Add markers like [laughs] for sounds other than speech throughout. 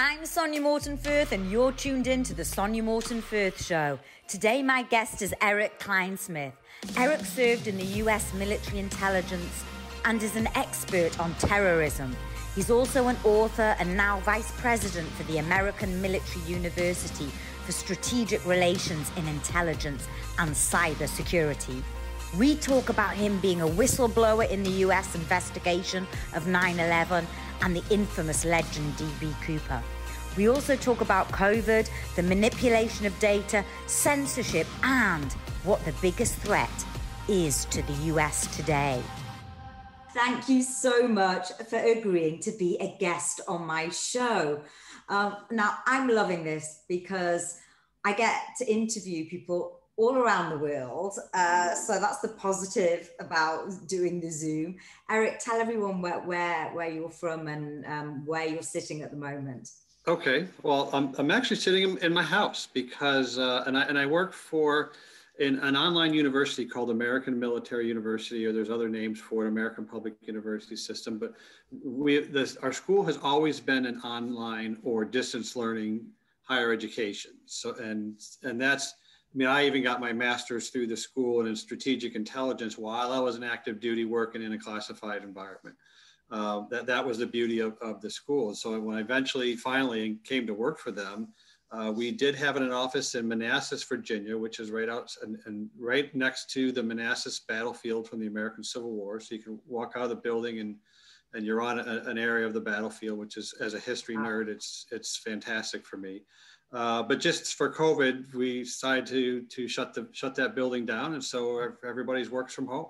I'm Sonya Morton Firth, and you're tuned in to the Sonya Morton Firth Show. Today, my guest is Erik Kleinsmith. Erik served in the US military intelligence and is an expert on terrorism. He's also an author and now vice president for the American Military University for Strategic Relations in Intelligence and Cybersecurity. We talk about him being a whistleblower in the US investigation of 9 11 and the infamous legend DB Cooper. We also talk about COVID, the manipulation of data, censorship, and what the biggest threat is to the US today. Thank you so much for agreeing to be a guest on my show. Um, now, I'm loving this because I get to interview people all around the world. Uh, so that's the positive about doing the Zoom. Erik, tell everyone where where, where you're from and um, where you're sitting at the moment. Okay, well, I'm, I'm actually sitting in my house because, uh, and, I, and I work for in an online university called American Military University, or there's other names for it, American Public University System. But we, this, our school has always been an online or distance learning higher education. So, and and that's mean, I even got my master's through the school and in strategic intelligence while I was in active duty working in a classified environment. Uh, that, that was the beauty of, of the school. So when I eventually finally came to work for them, uh, we did have an office in Manassas, Virginia, which is right out and, and, right next to the Manassas battlefield from the American Civil War. So you can walk out of the building and and you're on a, an area of the battlefield, which is as a history nerd, it's it's fantastic for me. Uh, but just for COVID, we decided to to shut the shut that building down, and so everybody's works from home.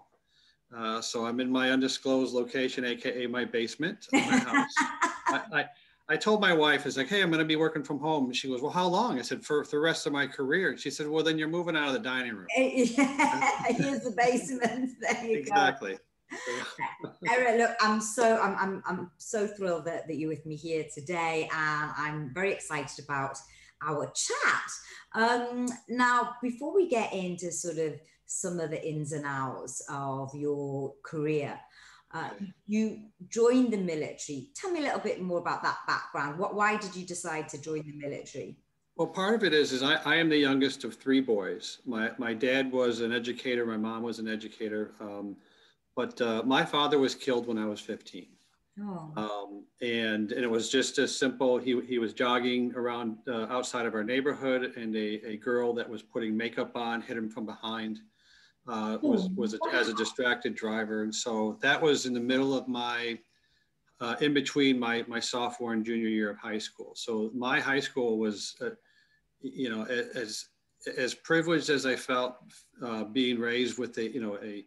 Uh, so I'm in my undisclosed location, aka my basement, my house. [laughs] I, I, I, told my wife, "Is like, hey, I'm going to be working from home." And she goes, "Well, how long?" I said, "For, for the rest of my career." And she said, "Well, then you're moving out of the dining room." [laughs] Yeah, here's the basement. There you go. exactly. go. Erik, look, I'm so I'm, I'm I'm so thrilled that, that you're with me here today, and I'm very excited about our chat. Um, now, before we get into sort of some of the ins and outs of your career, uh, you joined the military. Tell me a little bit more about that background. What, why did you decide to join the military? Well, part of it is, is I, I am the youngest of three boys. My, my dad was an educator. My mom was an educator. Um, but uh, my father was killed when I was 15. Oh. Um, and, and it was just as simple. He, he was jogging around uh, outside of our neighborhood, and a, a girl that was putting makeup on hit him from behind. Uh, was oh, was a, as a distracted driver, and so that was in the middle of my, uh, in between my my sophomore and junior year of high school. So my high school was, uh, you know, as as privileged as I felt uh, being raised with a you know a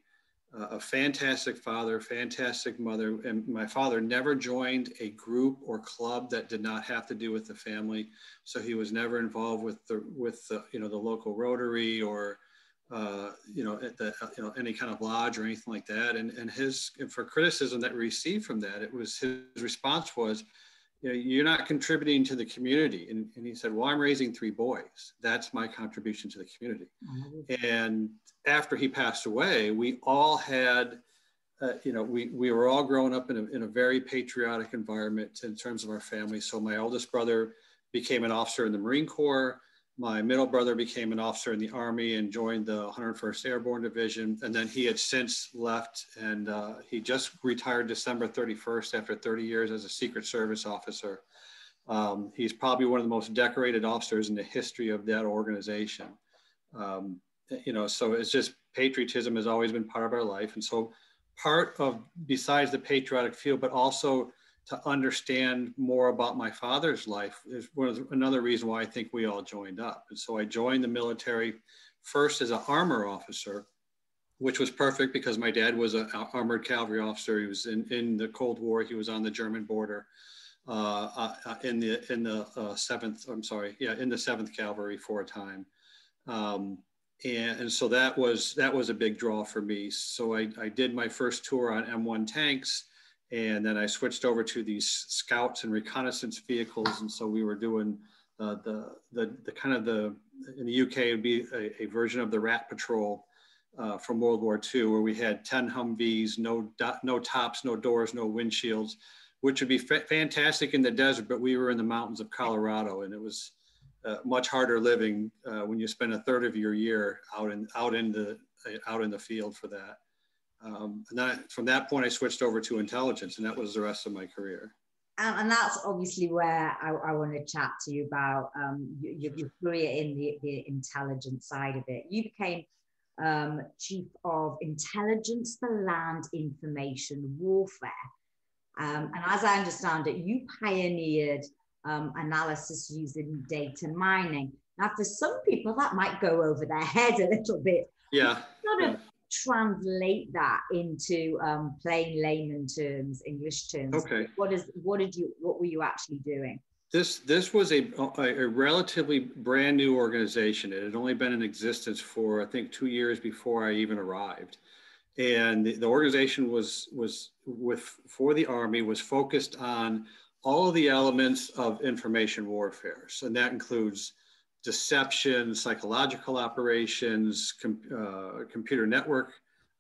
a fantastic father, fantastic mother, and my father never joined a group or club that did not have to do with the family. So he was never involved with the with the you know the local Rotary or uh, you know at the, you know any kind of lodge or anything like that. And and his and for criticism that received from that, it was his response was, you know, you're not contributing to the community. And, and he said, well, I'm raising three boys. That's my contribution to the community. Mm-hmm. And after he passed away, we all had, uh, you know, we, we were all growing up in a, in a very patriotic environment in terms of our family. So my oldest brother became an officer in the Marine Corps. My middle brother became an officer in the Army and joined the 101st Airborne Division. And then he had since left and uh, he just retired December 31st after 30 years as a Secret Service officer. Um, he's probably one of the most decorated officers in the history of that organization. Um, you know, so it's just patriotism has always been part of our life. And so part of, besides the patriotic feel, but also to understand more about my father's life is one of the, another reason why I think we all joined up. And so I joined the military first as an armor officer, which was perfect because my dad was an armored cavalry officer. He was in, in the Cold War. He was on the German border uh, uh, in the in the uh, seventh. I'm sorry, yeah, in the Seventh Cavalry for a time. Um, and, and, so that was that was a big draw for me. So I, I did my first tour on M1 tanks and then I switched over to these scouts and reconnaissance vehicles. And so we were doing uh, the, the, the kind of the, in the UK, it would be a, a version of the Rat Patrol uh, from World War II, where we had 10 Humvees, no, no tops, no doors, no windshields, which would be fa- fantastic in the desert, but we were in the mountains of Colorado, and it was uh, much harder living uh, when you spend a third of your year out in out in the out in the field for that. Um, and then from that point, I switched over to intelligence, and that was the rest of my career. And, and that's obviously where I, I, want to chat to you about um, your, your, career in the, the intelligence side of it. You became um, chief of intelligence for land information warfare. Um, and as I understand it, you pioneered um, analysis using data mining. Now, for some people, that might go over their head a little bit. Yeah. Sort of translate that into um, plain layman terms, English terms. Okay. What is what did you what were you actually doing? This this was a, a, a relatively brand new organization. It had only been in existence for I think two years before I even arrived, and the, the organization was was with for the Army was focused on all of the elements of information warfare. So that includes deception, psychological operations, com, uh, computer network,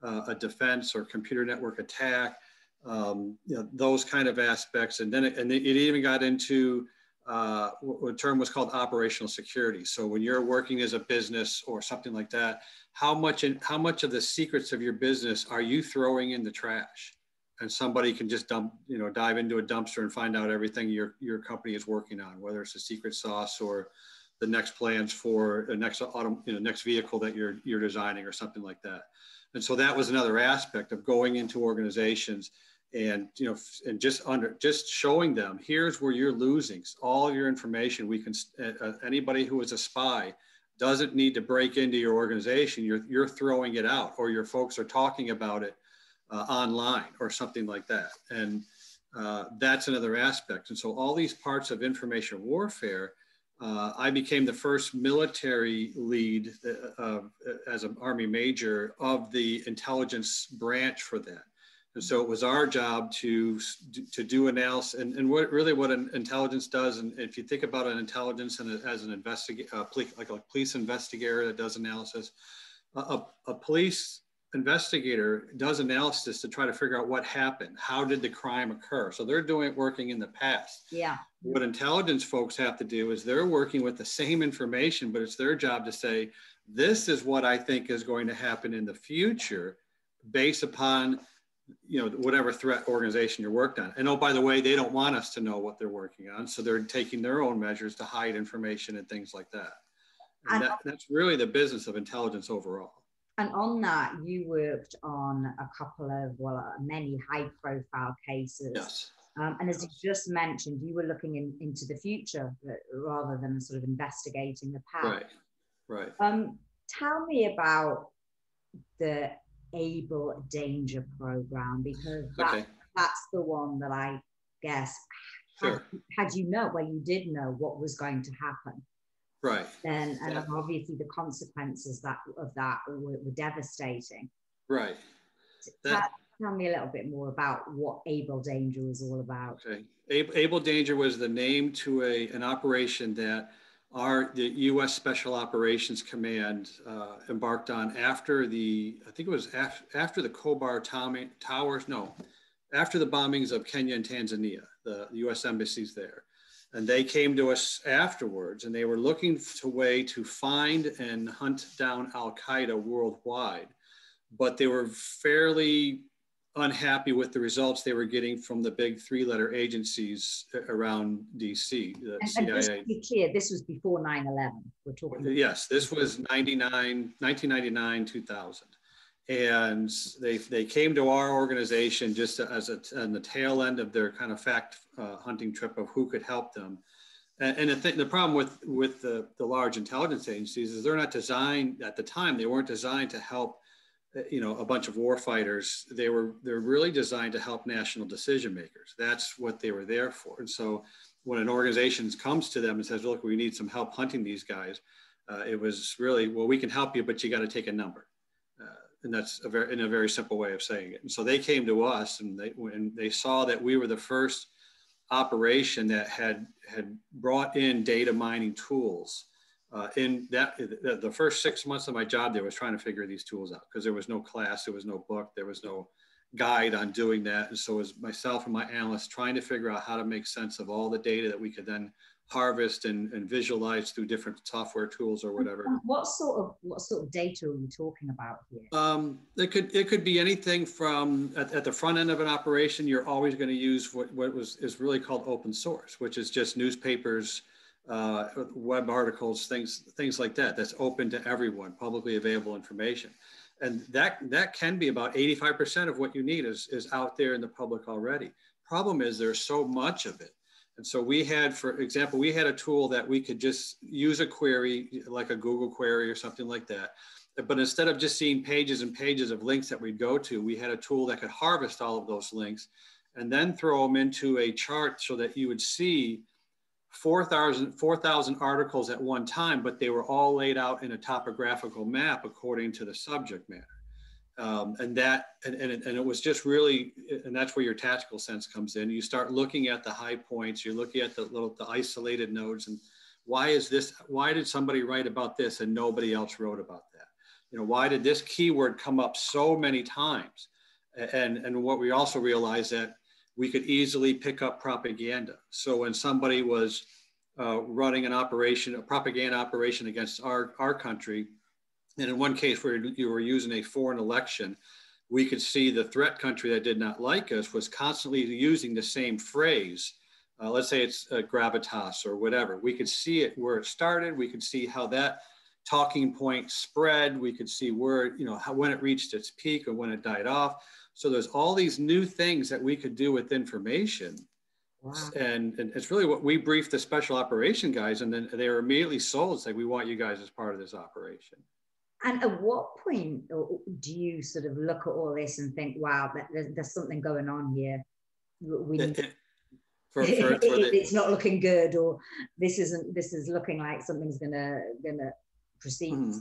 uh, a defense or computer network attack, um, you know, those kind of aspects. And then it, and it even got into uh, what term was called operational security. So when you're working as a business or something like that, how much in, how much of the secrets of your business are you throwing in the trash? And somebody can just dump, you know, dive into a dumpster and find out everything your your company is working on, whether it's a secret sauce or the next plans for the next auto, you know, next vehicle that you're you're designing or something like that. And so that was another aspect of going into organizations and you know and just under just showing them here's where you're losing all your information. We can uh, uh, anybody who is a spy doesn't need to break into your organization. You're you're throwing it out or your folks are talking about it uh, online or something like that. And uh, that's another aspect. And so all these parts of information warfare uh, I became the first military lead uh, uh, as an Army major of the intelligence branch for that. And so it was our job to, to do analysis and, and what really what an intelligence does. And if you think about an intelligence and as an investigator, uh, like a police investigator that does analysis, a, a police investigator does analysis to try to figure out what happened. How did the crime occur? So they're doing it working in the past. Yeah. What intelligence folks have to do is they're working with the same information, but it's their job to say, this is what I think is going to happen in the future based upon you know whatever threat organization you're worked on and oh by the way they don't want us to know what they're working on so they're taking their own measures to hide information and things like that and that, that's really the business of intelligence overall and on that, you worked on a couple of, well, uh, many high profile cases. Yes. Um, and as you just mentioned, you were looking in, into the future uh, rather than sort of investigating the past. Right, right. Um, tell me about the Able Danger program because that, okay. that's the one that I guess sure. had, had you know, well, you did know what was going to happen. Right. Then, and yeah. obviously the consequences that of that were, were devastating. Right. That, tell me a little bit more about what Able Danger was all about. Okay. Able Danger was the name to a an operation that our the U.S. Special Operations Command uh, embarked on after the I think it was af- after the Khobar towers no after the bombings of Kenya and Tanzania the, the U.S. embassies there and they came to us afterwards and they were looking to a way to find and hunt down Al Qaeda worldwide. But they were fairly unhappy with the results they were getting from the big three letter agencies around DC, the and, CIA. And just to be clear, this was before 9 11. We're talking. Yes, this was 99, 1999, 2000 and they, they came to our organization just as a, on the tail end of their kind of fact uh, hunting trip of who could help them. And, and the, th- the problem with, with the, the large intelligence agencies is they're not designed at the time, they weren't designed to help uh, you know a bunch of war fighters. They were they're really designed to help national decision makers. That's what they were there for. And so when an organization comes to them and says look we need some help hunting these guys uh, it was really well we can help you but you got to take a number and that's a very in a very simple way of saying it. And so they came to us, and they when they saw that we were the first operation that had had brought in data mining tools. Uh, in that the, first six months of my job there was trying to figure these tools out because there was no class, there was no book, there was no guide on doing that. And so as myself and my analysts trying to figure out how to make sense of all the data that we could then harvest and, and visualize through different software tools or whatever. What sort of what sort of data are we talking about here? Um, it could it could be anything from at, at the front end of an operation. You're always going to use what, what was is really called open source, which is just newspapers, uh, web articles, things things like that. That's open to everyone, publicly available information, and that that can be about 85% of what you need is is out there in the public already. Problem is there's so much of it and so we had, for example, we had a tool that we could just use a query, like a Google query or something like that. But instead of just seeing pages and pages of links that we'd go to, we had a tool that could harvest all of those links and then throw them into a chart so that you would see 4,000 4, articles at one time, but they were all laid out in a topographical map according to the subject matter. Um, and that and, and, it, and it was just really and that's where your tactical sense comes in. You start looking at the high points you're looking at the little the isolated nodes and why is this why did somebody write about this and nobody else wrote about that? You know why did this keyword come up so many times? And and what we also realized that we could easily pick up propaganda. So when somebody was uh, running an operation a propaganda operation against our our country and in one case where you were using a foreign election, we could see the threat country that did not like us was constantly using the same phrase. Uh, let's say it's uh, gravitas or whatever. We could see it where it started. We could see how that talking point spread. We could see where, you know, how, when it reached its peak or when it died off. So there's all these new things that we could do with information. Wow. And, and it's really what we briefed the special operation guys, and then they were immediately sold. It's like, we want you guys as part of this operation. And at what point do you sort of look at all this and think, wow, there's, there's something going on here? We need [laughs] for, for, for the, it's not looking good, or this isn't. This is looking like something's gonna gonna proceed. Hmm.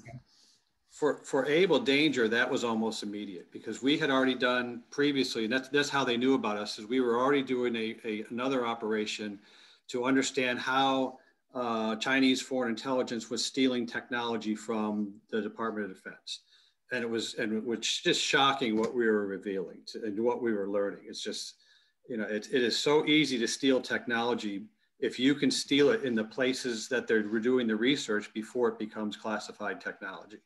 For for Able Danger, that was almost immediate because we had already done previously, and that's that's how they knew about us. Is we were already doing a, a another operation to understand how uh, Chinese foreign intelligence was stealing technology from the Department of Defense. And it was, and which is just shocking what we were revealing to, and what we were learning. It's just, you know, it, it is so easy to steal technology if you can steal it in the places that they're doing the research before it becomes classified technology.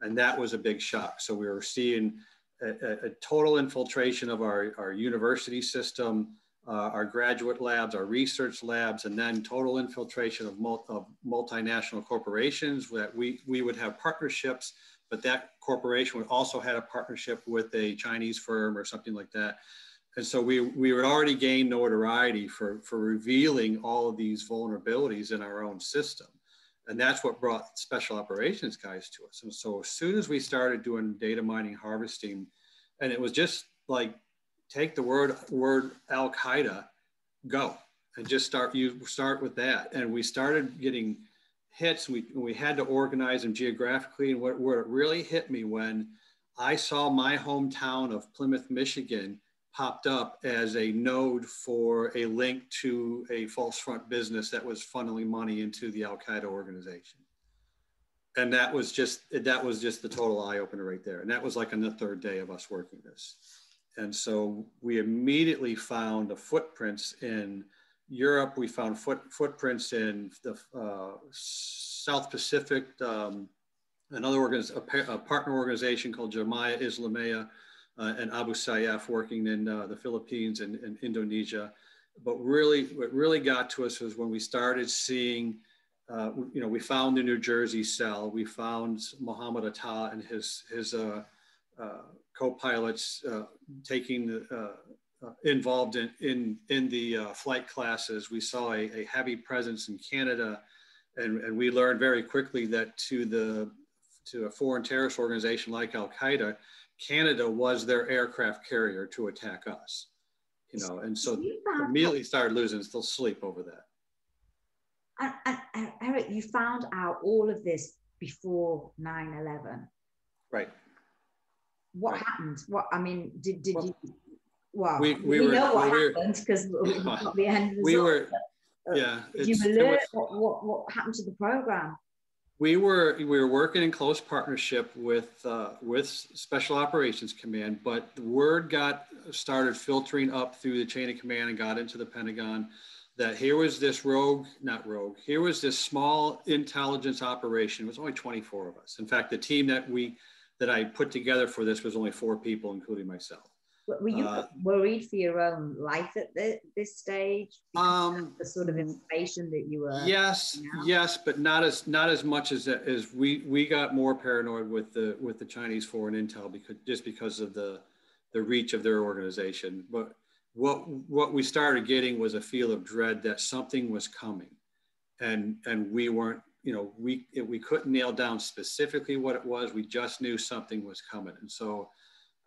And that was a big shock. So we were seeing a, a total infiltration of our, our university system, uh, our graduate labs, our research labs, and then total infiltration of, mul of, multinational corporations that we, we would have partnerships, but that corporation would also had a partnership with a Chinese firm or something like that. And so we, we would already gain notoriety for, for revealing all of these vulnerabilities in our own system. And that's what brought special operations guys to us. And so as soon as we started doing data mining harvesting, and it was just like take the word word Al Qaeda, go and just start. You start with that, and we started getting hits. We we had to organize them geographically, and what where it really hit me when I saw my hometown of Plymouth, Michigan, popped up as a node for a link to a false front business that was funneling money into the Al Qaeda organization. And that was just that was just the total eye opener right there. And that was like on the third day of us working this. And so we immediately found the footprints in Europe. We found foot, footprints in the uh, South Pacific, um, another organiz- a, a, partner organization called Jemaah Islamiyah uh, and Abu Sayyaf working in uh, the Philippines and, and, Indonesia. But really, what really got to us was when we started seeing, uh, you know, we found the New Jersey cell, we found Muhammad Atta and his, his uh, co-pilots uh, taking uh, involved in, in, in the flight classes. We saw a, a, heavy presence in Canada, and, and we learned very quickly that to the to a foreign terrorist organization like Al Qaeda, Canada was their aircraft carrier to attack us. You know, and so immediately started losing still sleep over that. And, and, and, Erik, you found out all of this before 9 11. Right what happened? What I mean, did did well, you? Well, we, we, we were, know what we happened because the end result. We were, uh, yeah. Did you alert? Was, what, what what happened to the program? we were we were working in close partnership with uh, with Special Operations Command, but the word got started filtering up through the chain of command and got into the Pentagon that here was this rogue, not rogue, here was this small intelligence operation. It was only 24 of us. In fact, the team that we that I put together for this was only four people, including myself. Were you uh, worried for your own life at the, this stage? Um, the sort of information that you were. Yes, yes, but not as not as much as as we we got more paranoid with the with the Chinese foreign intel because just because of the the reach of their organization. But what what we started getting was a feel of dread that something was coming, and and we weren't you know we we couldn't nail down specifically what it was. We just knew something was coming, and so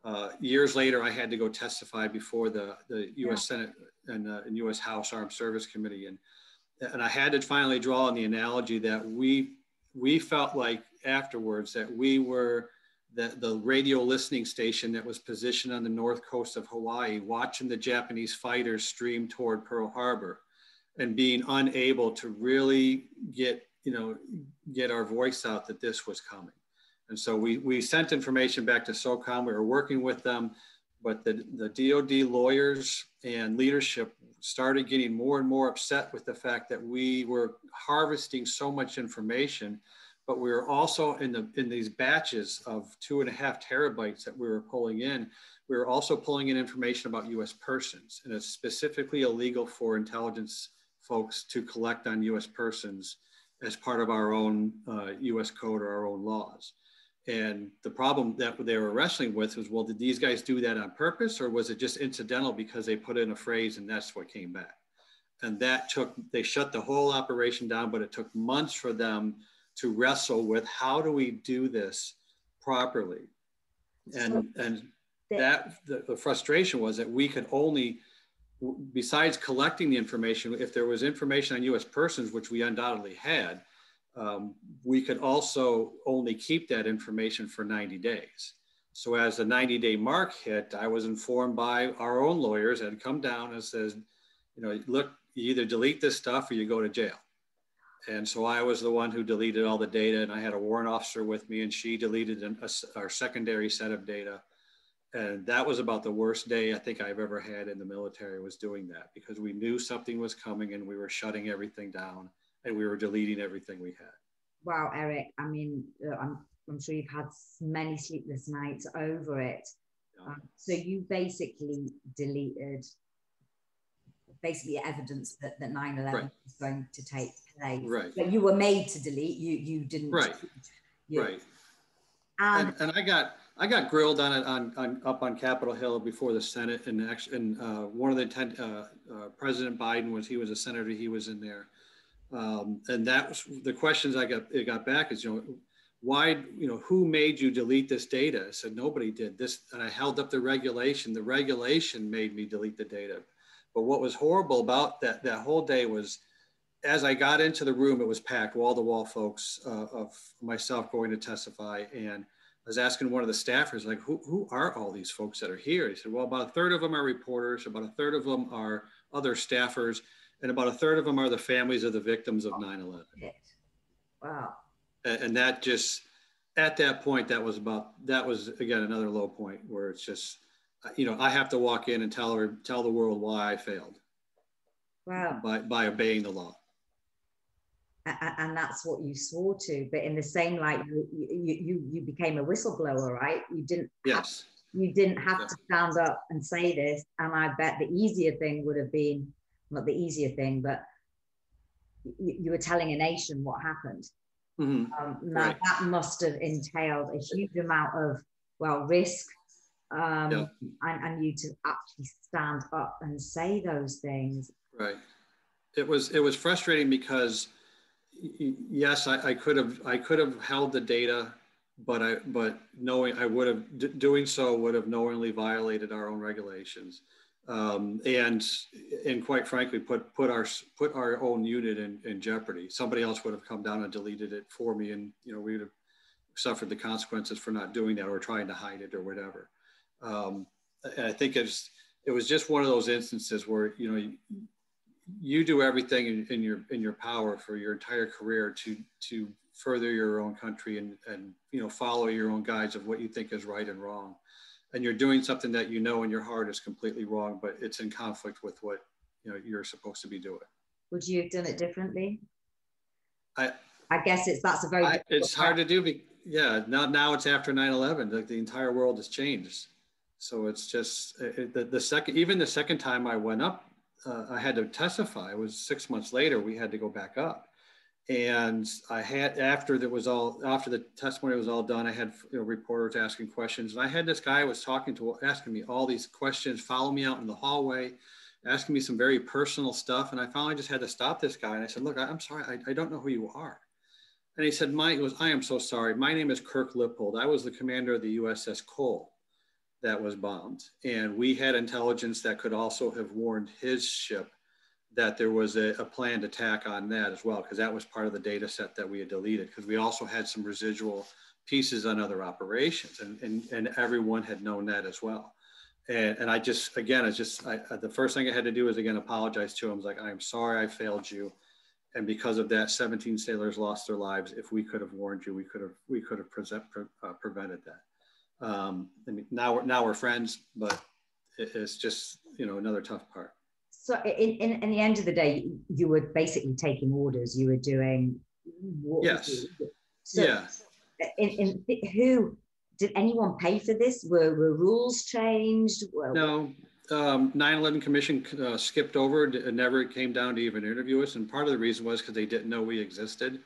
uh, years later, I had to go testify before the, the U.S. Yeah. Senate and, uh, and U.S. House Armed Service Committee, and and I had to finally draw on the analogy that we we felt like afterwards that we were the, the radio listening station that was positioned on the north coast of Hawaii, watching the Japanese fighters stream toward Pearl Harbor, and being unable to really get you know get our voice out that this was coming. And so we, we sent information back to SOCOM. We were working with them, but the, the DOD lawyers and leadership started getting more and more upset with the fact that we were harvesting so much information, but we were also in, the, in these batches of two and a half terabytes that we were pulling in. We were also pulling in information about US persons, and it's specifically illegal for intelligence folks to collect on US persons as part of our own uh, US code or our own laws. And the problem that they were wrestling with was, well, did these guys do that on purpose or was it just incidental because they put in a phrase and that's what came back? And that took, they shut the whole operation down, but it took months for them to wrestle with how do we do this properly? And, and that, the, the frustration was that we could only, besides collecting the information, if there was information on US persons, which we undoubtedly had, um, we could also only keep that information for 90 days. So as the 90 day mark hit, I was informed by our own lawyers that had come down and says, you know, look, you either delete this stuff or you go to jail. And so I was the one who deleted all the data and I had a warrant officer with me and she deleted an, a, our secondary set of data. And that was about the worst day I think I've ever had in the military was doing that because we knew something was coming and we were shutting everything down and we were deleting everything we had. Wow, Erik. I mean, uh, I'm, I'm sure you've had many sleepless nights over it. Yeah. Um, so you basically deleted basically evidence that, that 9-11 right. was going to take place. Right. But you were made to delete. You you didn't. Right. You, right. And, and, and I got I got grilled on it on, on up on Capitol Hill before the Senate, and actually, and uh, one of the uh, uh, President Biden was he was a senator. He was in there, um, and that was the questions I got, it got back is, you know, why, you know, who made you delete this data? I said, nobody did this. And I held up the regulation. The regulation made me delete the data. But what was horrible about that, that whole day was as I got into the room, it was packed, wall to wall folks uh, of myself going to testify. And I was asking one of the staffers, like, who, who are all these folks that are here? He said, well, about a third of them are reporters, about a third of them are other staffers and about a third of them are the families of the victims of 9-11 wow. And, and that just at that point that was about that was again another low point where it's just you know i have to walk in and tell her tell the world why i failed wow. by by obeying the law and that's what you swore to but in the same light you you you became a whistleblower right you didn't yes have, you didn't have to stand up and say this and i bet the easier thing would have been not the easier thing, but you, you were telling a nation what happened. Mm-hmm. Um, now right. that must have entailed a huge amount of well risk, um, yeah. and, and you to actually stand up and say those things. Right. It was it was frustrating because yes, I, I could have I could have held the data, but I but knowing I would have d- doing so would have knowingly violated our own regulations um, and and quite frankly put put our put our own unit in, in jeopardy. Somebody else would have come down and deleted it for me, and you know we would have suffered the consequences for not doing that or trying to hide it or whatever. Um, and I think it's it was just one of those instances where you know you do everything in, in, your in your power for your entire career to to further your own country and and you know follow your own guides of what you think is right and wrong. And you're doing something that you know in your heart is completely wrong but it's in conflict with what you know you're supposed to be doing. Would you have done it differently? I i guess it's that's a very I, it's hard to do be, yeah now now it's after 9-11 like the entire world has changed. So it's just it, the, the second even the second time i went up uh, i had to testify. It was six months later we had to go back up. And I had after that was all after the testimony was all done, I had you know, reporters asking questions, and I had this guy was talking to asking me all these questions, follow me out in the hallway, asking me some very personal stuff, and I finally just had to stop this guy, and I said, look, I, am sorry, I, I, don't know who you are, and he said, my was I am so sorry, my name is Kirk Lippold, I was the commander of the USS Cole that was bombed, and we had intelligence that could also have warned his ship that there was a, a, planned attack on that as well, because that was part of the data set that we had deleted, because we also had some residual pieces on other operations, and, and, and everyone had known that as well. And, and I just, again, it's just, I, the first thing I had to do is again apologize to him. I was like, I'm sorry I failed you. And because of that, 17 sailors lost their lives. If we could have warned you, we could have, we could have pre- uh, prevented that. Um, I mean, now we're, now we're friends, but it, it's just, you know, another tough part. So in, in, in, the end of the day you were basically taking orders. You were doing yes. so yeah. in, in who did anyone pay for this? Were, were rules changed? No. Um, 9-11 commission uh, skipped over. And never came down to even interview us. And part of the reason was because they didn't know we existed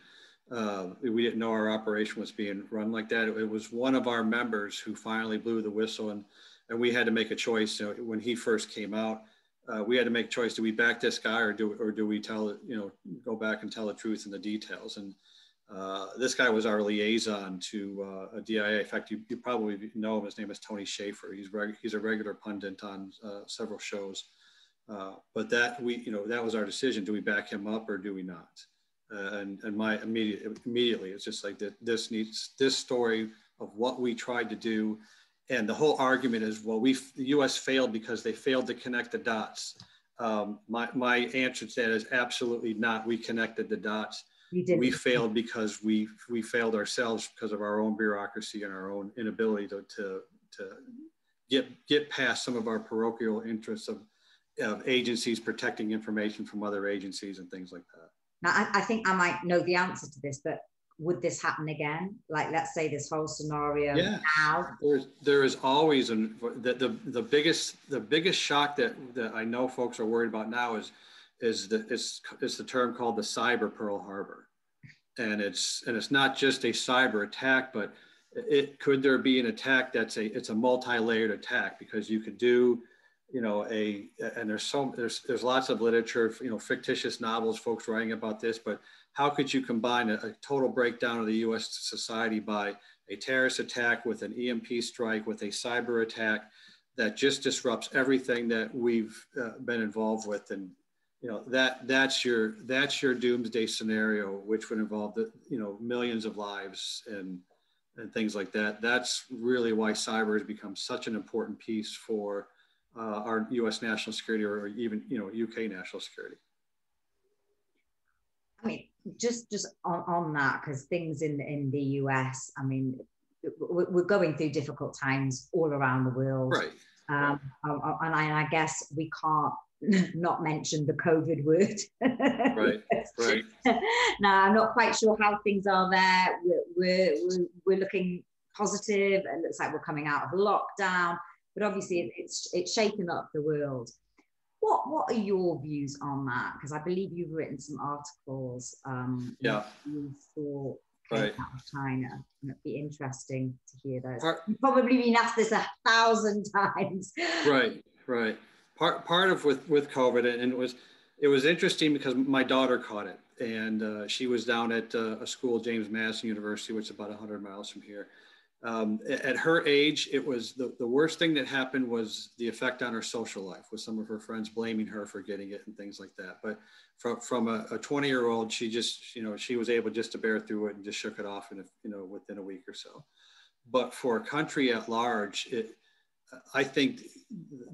uh, we didn't know our operation was being run like that it, was one of our members who finally blew the whistle and and we had to make a choice you know, when he first came out uh, we had to make a choice: do we back this guy, or do or do we tell? You know, go back and tell the truth and the details. And uh, this guy was our liaison to uh, a DIA. In fact, you, you, probably know him. His name is Tony Shaffer. He's reg- he's a regular pundit on uh, several shows. Uh, but that we, you know, that was our decision: do we back him up or do we not? Uh, and and my immediate immediately, it's just like that. This needs this story of what we tried to do and the whole argument is, well, we the U.S. failed because they failed to connect the dots. Um, my my answer to that is absolutely not. We connected the dots. We failed because we we failed ourselves because of our own bureaucracy and our own inability to to, to get get past some of our parochial interests of, of agencies protecting information from other agencies and things like that. Now, I, I think I might know the answer to this, but would this happen again? Like, let's say this whole scenario yeah. now. There's, there is always an, the, the, the biggest the biggest shock that, that I know folks are worried about now is is the is, is the term called the cyber Pearl Harbor, and it's and it's not just a cyber attack, but it could there be an attack that's a it's a multi-layered attack because you could do you know a and there's so there's there's lots of literature you know fictitious novels folks writing about this but how could you combine a, a, total breakdown of the US society by a terrorist attack with an EMP strike, with a cyber attack that just disrupts everything that we've uh, been involved with? And you know that that's your that's your doomsday scenario, which would involve the you know millions of lives and and things like that. That's really why cyber has become such an important piece for uh, our U.S. national security or even you know UK national security. I mean, just just on, on that because things in in the us i mean we're going through difficult times all around the world right um, and, I, I guess we can't [laughs] not mention the COVID word. right, [laughs] right. now, I'm not quite sure how things are there. We're, we're, we're, looking positive. It looks like we're coming out of lockdown, but obviously it's, it's shaken up the world. What what are your views on that? Because I believe you've written some articles. Um, yeah. For right. China, and it'd be interesting to hear those. Part, You've probably been asked this a thousand [laughs] times. Right, right. Part part of with with COVID, and it was it was interesting because my daughter caught it, and uh, she was down at uh, a school, James Madison University, which is about 100 miles from here um, at her age, it was the, the worst thing that happened was the effect on her social life with some of her friends blaming her for getting it and things like that. But from, from a 20 year old, she just, you know, she was able just to bear through it and just shook it off in a, you know, within a week or so. But for a country at large, it, I think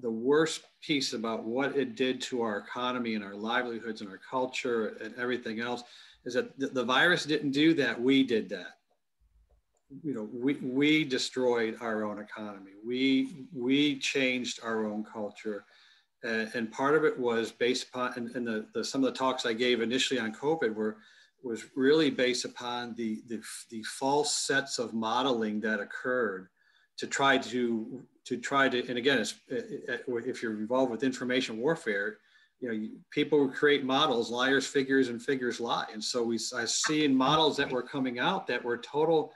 the worst piece about what it did to our economy and our livelihoods and our culture and everything else is that the, the virus didn't do that. We did that. You know, we, we destroyed our own economy. We, we changed our own culture. Uh, and part of it was based upon, and, and the, the, some of the talks I gave initially on COVID were, was really based upon the, the, the false sets of modeling that occurred to try to to try to and again if you're involved with information warfare you know people create models liars figures and figures lie and so we i seen models that were coming out that were total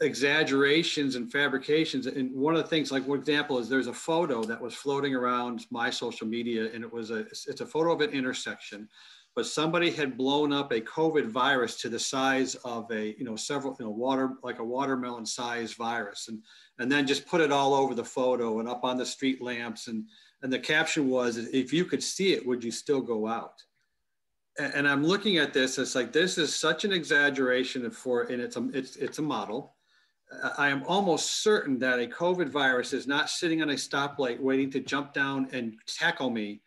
exaggerations and fabrications and one of the things like one example is there's a photo that was floating around my social media and it was a it's a photo of an intersection but somebody had blown up a COVID virus to the size of a, you know, several, you know, water, like a watermelon size virus and, and then just put it all over the photo and up on the street lamps. And, and the caption was, if you could see it, would you still go out? And, and I'm looking at this, it's like, this is such an exaggeration for, and it's a, it's, it's a model. I am almost certain that a COVID virus is not sitting on a stoplight waiting to jump down and tackle me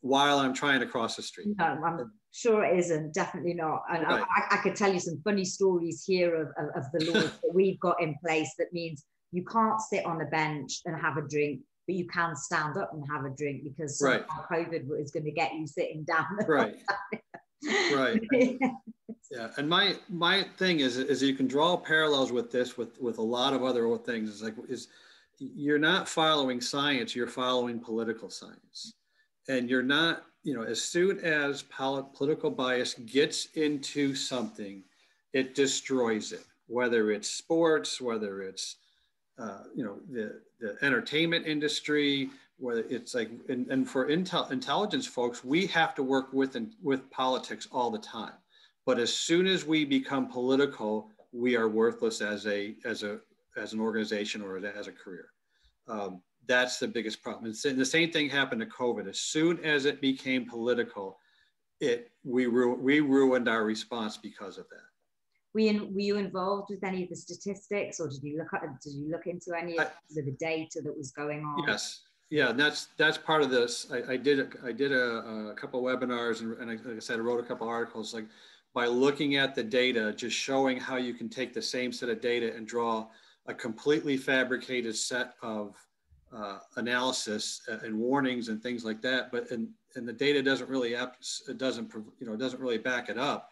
while I'm trying to cross the street. No, I'm sure it isn't. Definitely not. And right. I, I, could tell you some funny stories here of, of, of the [laughs] laws that we've got in place that means you can't sit on a bench and have a drink, but you can stand up and have a drink because right. COVID is going to get you sitting down. Right. [laughs] right. [laughs] yeah. And my my thing is is you can draw parallels with this with with a lot of other things. Is like is you're not following science, you're following political science and you're not, you know, as soon as political bias gets into something, it destroys it, whether it's sports, whether it's, uh, you know, the, the entertainment industry, whether it's like, and, and for intel, intelligence folks, we have to work with, and, with politics all the time. But as soon as we become political, we are worthless as a, as a, as an organization or as a career. Um, that's the biggest problem. And the same thing happened to COVID. As soon as it became political, it we ru- we ruined our response because of that. Were you, were you involved with any of the statistics, or did you look at did you look into any of I, the data that was going on? Yes, yeah, that's that's part of this. I, I did a, I did a, a couple webinars, and, and I, like I said, I wrote a couple articles. Like by looking at the data, just showing how you can take the same set of data and draw a completely fabricated set of uh, analysis and warnings and things like that, but and and the data doesn't really it doesn't you know it doesn't really back it up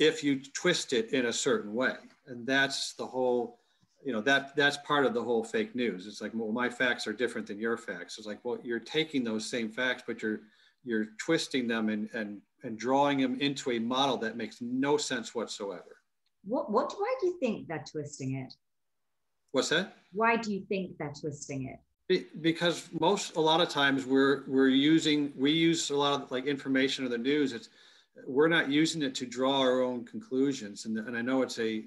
if you twist it in a certain way, and that's the whole you know that that's part of the whole fake news. It's like well my facts are different than your facts. It's like well you're taking those same facts, but you're you're twisting them and and and drawing them into a model that makes no sense whatsoever. What what why do you think they're twisting it? What's that? Why do you think they're twisting it? because most a lot of times we're we're using we use a lot of like information or the news it's we're not using it to draw our own conclusions and, and i know it's a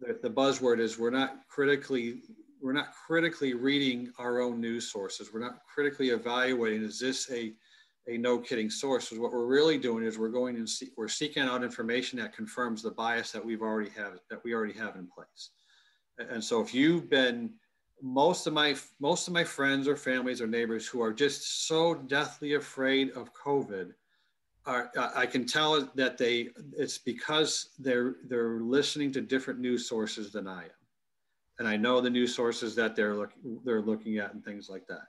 the, the buzzword is we're not critically we're not critically reading our own news sources. We're not critically evaluating is this a a no kidding source? What we're really doing is we're going and see, we're seeking out information that confirms the bias that we've already have that we already have in place. And so if you've been most of my most of my friends or families or neighbors who are just so deathly afraid of COVID are I can tell that they it's because they're they're listening to different news sources than I am, and I know the news sources that they're looking they're looking at and things like that.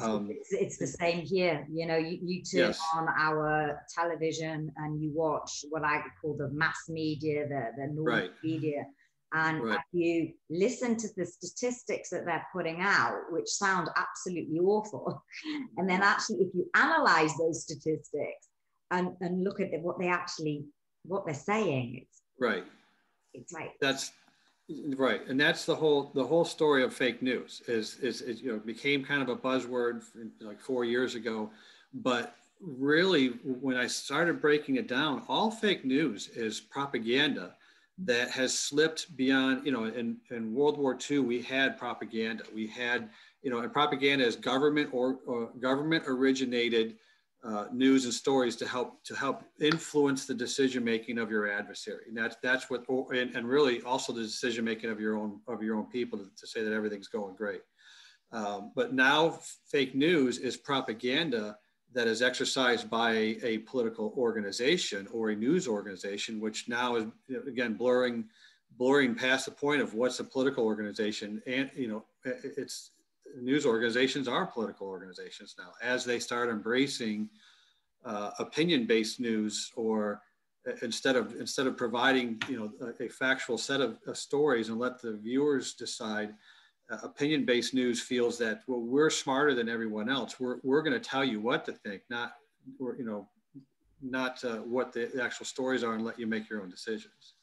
Um, it's, it's, the same here. You know, you, you turn yes. on our television and you watch what I call the mass media, the the normal right. media and right. you listen to the statistics that they're putting out, which sound absolutely awful, [laughs] and then actually, if you analyze those statistics and, and look at what they actually what they're saying, it's right. It's like that's right, and that's the whole the whole story of fake news is is, is you know became kind of a buzzword like four years ago, but really when I started breaking it down, all fake news is propaganda that has slipped beyond, you know, in, in World War II, we had propaganda. We had, you know, and propaganda is government or, or government originated uh, news and stories to help to help influence the decision making of your adversary. And that's that's what, and, and really also the decision making of your own of your own people to, to say that everything's going great. Um, but now fake news is propaganda that is exercised by a political organization or a news organization, which now is again blurring, blurring past the point of what's a political organization. And you know, it's news organizations are political organizations now as they start embracing uh, opinion-based news or uh, instead of instead of providing you know a, a factual set of, of, stories and let the viewers decide uh, opinion-based news feels that well we're smarter than everyone else. We're, we're going to tell you what to think not or you know not uh, what the actual stories are and let you make your own decisions.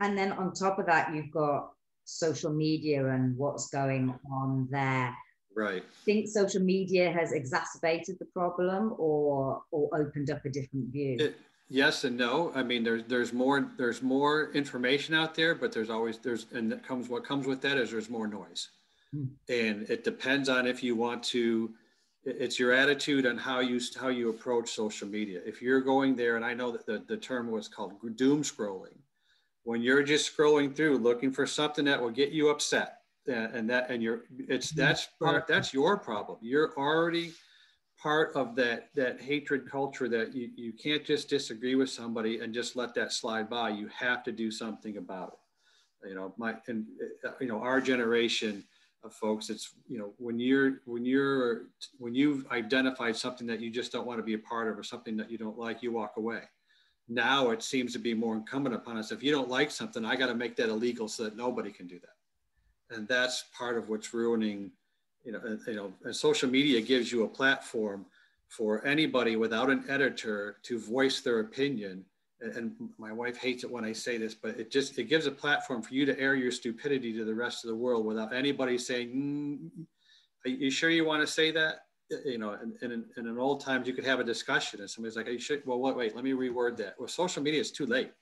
And then on top of that you've got social media and what's going on there. Right. Think social media has exacerbated the problem or or opened up a different view? It, yes and no. I mean there's there's more there's more information out there but there's always there's and that comes what comes with that is there's more noise. Hmm. and it depends on if you want to it's your attitude on how you how you approach social media. If you're going there and i know that the, the term was called doom scrolling when you're just scrolling through looking for something that will get you upset and that and you're it's hmm. that's part that's your problem. You're already part of that that hatred culture that you, you can't just disagree with somebody and just let that slide by. You have to do something about it. You know my and uh, you know our generation of folks it's you know when you're when you're when you've identified something that you just don't want to be a part of or something that you don't like you walk away now it seems to be more incumbent upon us if you don't like something i got to make that illegal so that nobody can do that and that's part of what's ruining you know, you know, and social media gives you a platform for anybody without an editor to voice their opinion. And my wife hates it when I say this, but it just it gives a platform for you to air your stupidity to the rest of the world without anybody saying, mm, "Are you sure you want to say that?" You know, and, in, in old times you could have a discussion, and somebody's like, "Are you sure?" Well, wait, wait, let me reword that. Well, social media is too late.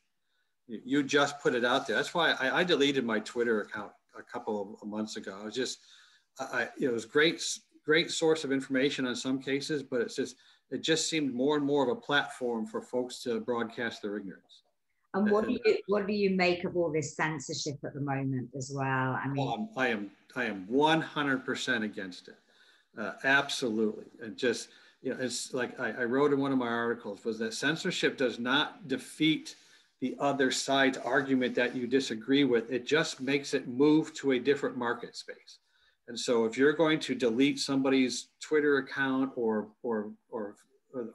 You just put it out there. That's why I, I deleted my Twitter account a couple of months ago. I was just I, you know, it was great, great source of information on some cases, but it's just, it just seemed more and more of a platform for folks to broadcast their ignorance. And what do you what do you make of all this censorship at the moment as well? I mean, well, I am I am one hundred percent against it. Uh, absolutely, and just you know, it's like I, I wrote in one of my articles was that censorship does not defeat the other side's argument that you disagree with. It just makes it move to a different market space. And so if you're going to delete somebody's Twitter account or or or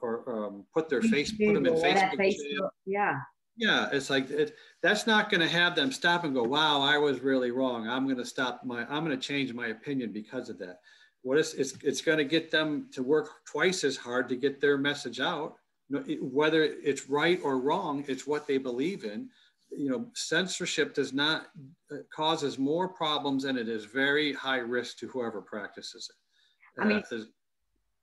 or, um, put their face put them in Facebook, Facebook, yeah. Yeah, it's like it, that's not going to have them stop and go, "Wow, I was really wrong. I'm going to stop my I'm going to change my opinion because of that." What is it's it's going to get them to work twice as hard to get their message out. Whether it's right or wrong, it's what they believe in you know, censorship does not uh, causes more problems and it is very high risk to whoever practices it. I mean,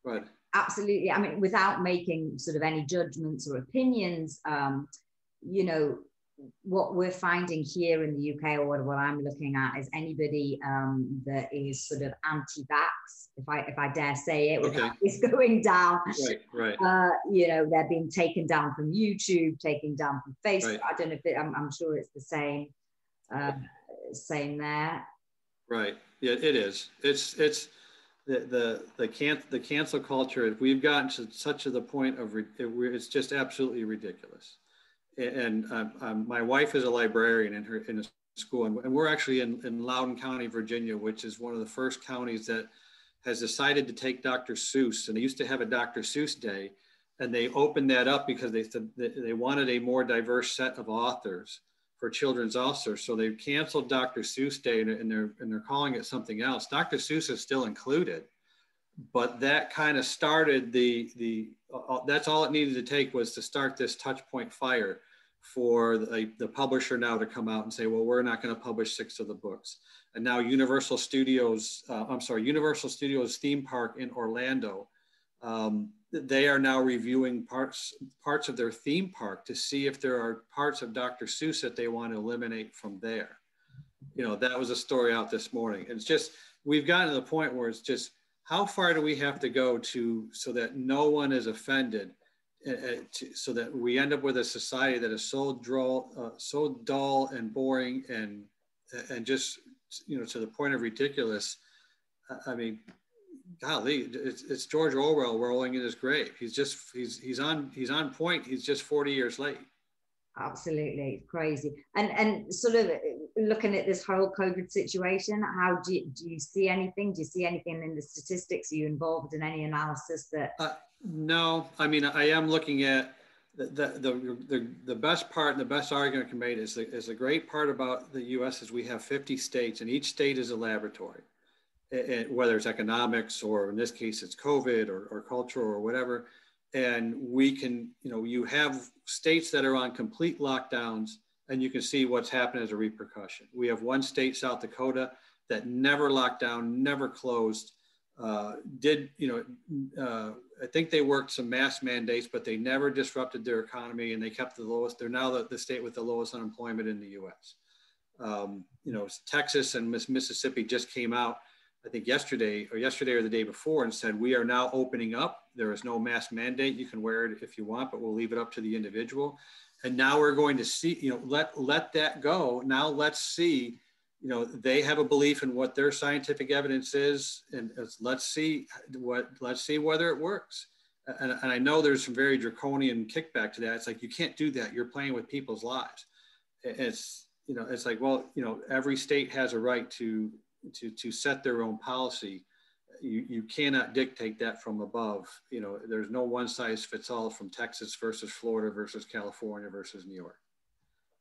uh, absolutely. I mean, without making sort of any judgments or opinions, um, you know, what we're finding here in the UK, or what, I'm looking at, is anybody um, that is sort of anti-vax, if I if I dare say it, okay. is [laughs] going down. Right, right. Uh, you know, they're being taken down from YouTube, taken down from Facebook. Right. I don't know if it, I'm, I'm, sure it's the same, uh, same there. Right. Yeah, it is. It's it's the the the can the cancel culture. We've gotten to such a the point of it, it's just absolutely ridiculous and um, um, my wife is a librarian in her in a school, and, and we're actually in, in Loudoun County, Virginia, which is one of the first counties that has decided to take Dr. Seuss, and they used to have a Dr. Seuss Day, and they opened that up because they said they wanted a more diverse set of authors for children's authors. So they canceled Dr. Seuss Day, and they're and they're calling it something else. Dr. Seuss is still included, but that kind of started the the uh, that's all it needed to take was to start this touch point fire for the, the publisher now to come out and say well we're not going to publish six of the books. And now universal studios uh, i'm sorry universal studios theme park in orlando um, they are now reviewing parts parts of their theme park to see if there are parts of dr seuss that they want to eliminate from there. You know that was a story out this morning. It's just we've gotten to the point where it's just how far do we have to go to so that no one is offended uh, to, so that we end up with a society that is so dull, uh, so dull and boring and and just you know to the point of ridiculous I mean, golly, it's, it's George Orwell rolling in his grave. He's just he's he's on he's on point. He's just 40 years late. Absolutely crazy. And and sort of looking at this whole COVID situation, how do you, do you see anything? Do you see anything in the statistics? Are you involved in any analysis that? Uh, no, I mean I am looking at the, the, the, the, best part and the best argument can make is the, is the great part about the U.S. is we have 50 states and each state is a laboratory it, whether it's economics or in this case it's COVID or, or culture or whatever. And we can, you know, you have states that are on complete lockdowns and you can see what's happened as a repercussion. We have one state, South Dakota, that never locked down, never closed. Uh, did you know? Uh, I think they worked some mass mandates, but they never disrupted their economy, and they kept the lowest. They're now the, the state with the lowest unemployment in the U.S. Um, you know, Texas and Mississippi just came out I think yesterday or yesterday or the day before and said, we are now opening up. There is no mask mandate. You can wear it if you want, but we'll leave it up to the individual. And now we're going to see, you know, let, let that go. Now let's see, you know, they have a belief in what their scientific evidence is. And let's see what, let's see whether it works. And, and I know there's some very draconian kickback to that. It's like, you can't do that. You're playing with people's lives. It's, you know, it's like, well, you know, every state has a right to to, to set their own policy. You, you cannot dictate that from above. You know, there's no one size fits all from Texas versus Florida versus California versus New York.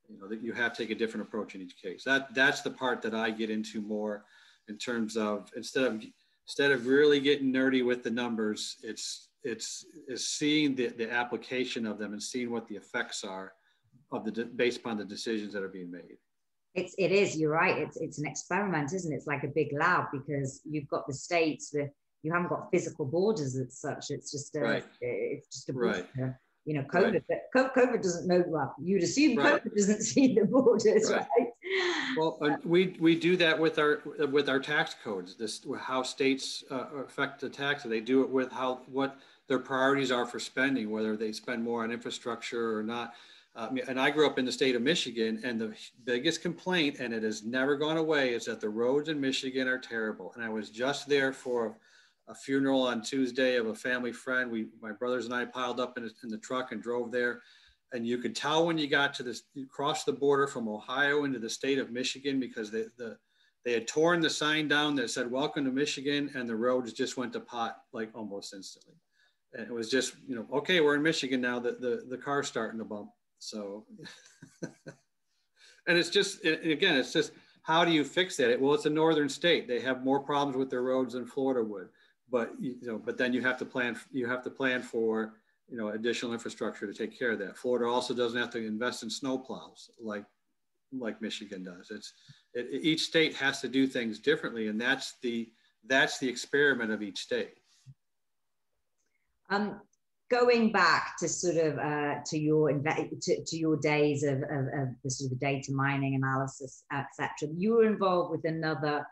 You know, that you have to take a different approach in each case. That that's the part that I get into more in terms of instead of instead of really getting nerdy with the numbers, it's it's is seeing the, the application of them and seeing what the effects are of the based upon the decisions that are being made. It's it is. You're right. It's it's an experiment, isn't it? It's like a big lab because you've got the states with you haven't got physical borders as such. It's just a right. it's just a right. you know COVID. Right. But COVID doesn't know. Well, you'd assume. COVID doesn't [laughs] see the borders, right? right? Well, uh, we we do that with our with our tax codes. This how states uh, affect the tax. They do it with how what their priorities are for spending, whether they spend more on infrastructure or not. Uh, and I grew up in the state of Michigan, and the biggest complaint, and it has never gone away, is that the roads in Michigan are terrible. And I was just there for a funeral on Tuesday of a family friend. We, my brothers and I, piled up in, in the truck and drove there. And you could tell when you got to this, you crossed the border from Ohio into the state of Michigan because they, the, they had torn the sign down that said "Welcome to Michigan," and the roads just went to pot like almost instantly. And it was just, you know, okay, we're in Michigan now. The the, the car's starting to bump. So, [laughs] and it's just, again, it's just, how do you fix that? Well, it's a northern state. They have more problems with their roads than Florida would, but you know, but then you have to plan. You have to plan for you know additional infrastructure to take care of that. Florida also doesn't have to invest in snow plows like like Michigan does. It's it, each state has to do things differently, and that's the that's the experiment of each state. Um, going back to sort of uh, to your to, to your days of, of, of, the sort of data mining analysis etc you were involved with another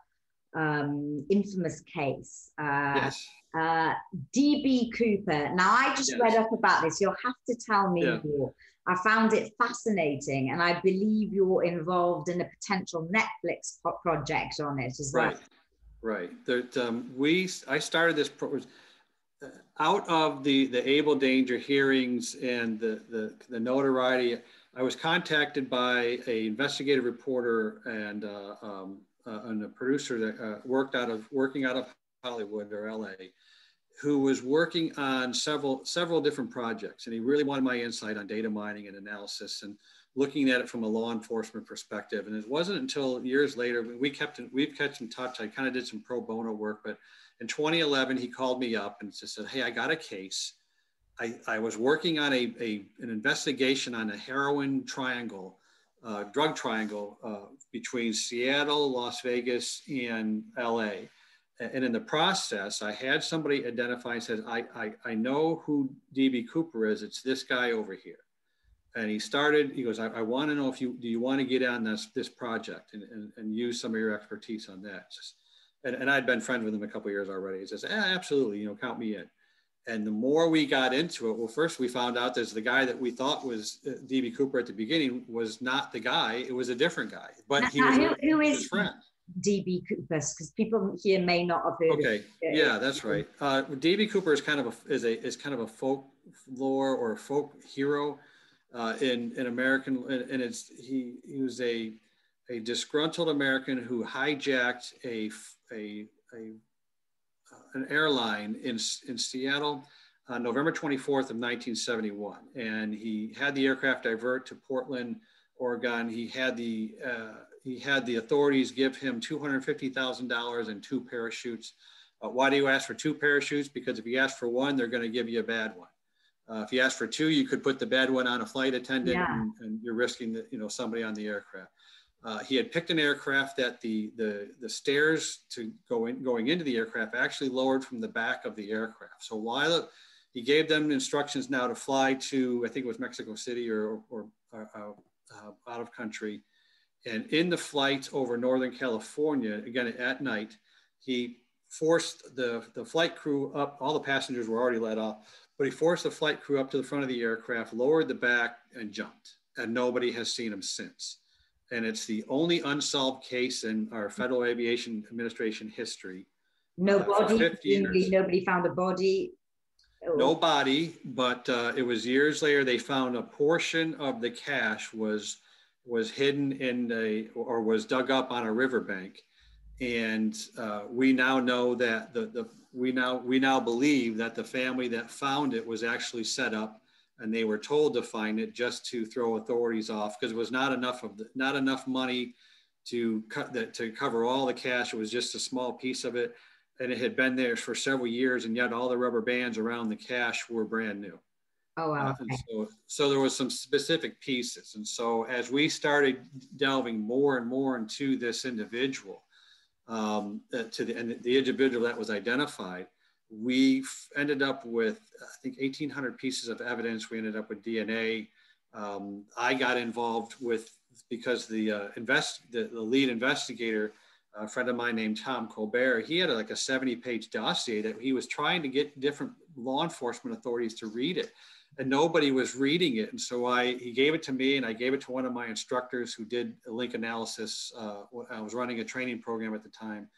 um, infamous case uh, yes. uh, db cooper now i just yes. read up about this you'll have to tell me yeah. more i found it fascinating and i believe you're involved in a potential netflix project on it as right. well right right um, we i started this pro- out of the, the able danger hearings and the, the, the notoriety, I was contacted by a investigative reporter and, uh, um, uh, and a producer that uh, worked out of working out of Hollywood or LA, who was working on several several different projects, and he really wanted my insight on data mining and analysis and looking at it from a law enforcement perspective. And it wasn't until years later we kept we've kept in touch. I kind of did some pro bono work, but in 2011, he called me up and just said, Hey, I got a case. I, I was working on a, a, an investigation on a heroin triangle, uh, drug triangle uh, between Seattle, Las Vegas, and LA. And in the process, I had somebody identify and said, I, I, I know who DB Cooper is. It's this guy over here. And he started, he goes, I, I want to know if you, do you want to get on this, this project and, and, and use some of your expertise on that? Just, and, and I'd been friends with him a couple years already. He says, eh, absolutely, you know, count me in. And the more we got into it, well, first we found out that the guy that we thought was uh, DB Cooper at the beginning was not the guy; it was a different guy. But he was, who, who is friend. DB Cooper? Because people here may not have heard. Okay, yeah, that's right. Uh, DB Cooper is kind of a is a is kind of a folklore or folk hero uh, in in American, and, and it's he he was a a disgruntled American who hijacked a a, a uh, an airline in in Seattle on November 24th of 1971, and he had the aircraft divert to Portland, Oregon. He had the uh, he had the authorities give him $250,000 and two parachutes. Uh, why do you ask for two parachutes? Because if you ask for one, they're going to give you a bad one. Uh, if you ask for two, you could put the bad one on a flight attendant, yeah. and, and, you're risking you know somebody on the aircraft. Uh, he had picked an aircraft that the, the, the stairs to go in, going into the aircraft actually lowered from the back of the aircraft. So while he gave them instructions now to fly to, I think it was Mexico City or, or, or uh, uh, out of country. And in the flight over Northern California, again at night, he forced the, the flight crew up, all the passengers were already let off, but he forced the flight crew up to the front of the aircraft, lowered the back, and jumped. And nobody has seen him since and it's the only unsolved case in our Federal Aviation Administration history. No uh, body, nobody found a body. Oh. No body, but uh, it was years later they found a portion of the cash was was hidden in a or was dug up on a riverbank, and uh, we now know that the the we now we now believe that the family that found it was actually set up and they were told to find it just to throw authorities off because it was not enough of the, not enough money to cut that to cover all the cash. It was just a small piece of it, and it had been there for several years, and yet all the rubber bands around the cash were brand new. Oh wow! Uh, so, so there was some specific pieces, and so as we started delving more and more into this individual, um, uh, to the and the individual that was identified, we ended up with, I think, 1,800 pieces of evidence. We ended up with DNA. Um, I got involved with because the uh, invest the, the, lead investigator, a friend of mine named Tom Colbert, he had a, like a 70 page dossier that he was trying to get different law enforcement authorities to read it, and nobody was reading it. And so I he gave it to me, and I gave it to one of my instructors who did a link analysis. Uh, I was running a training program at the time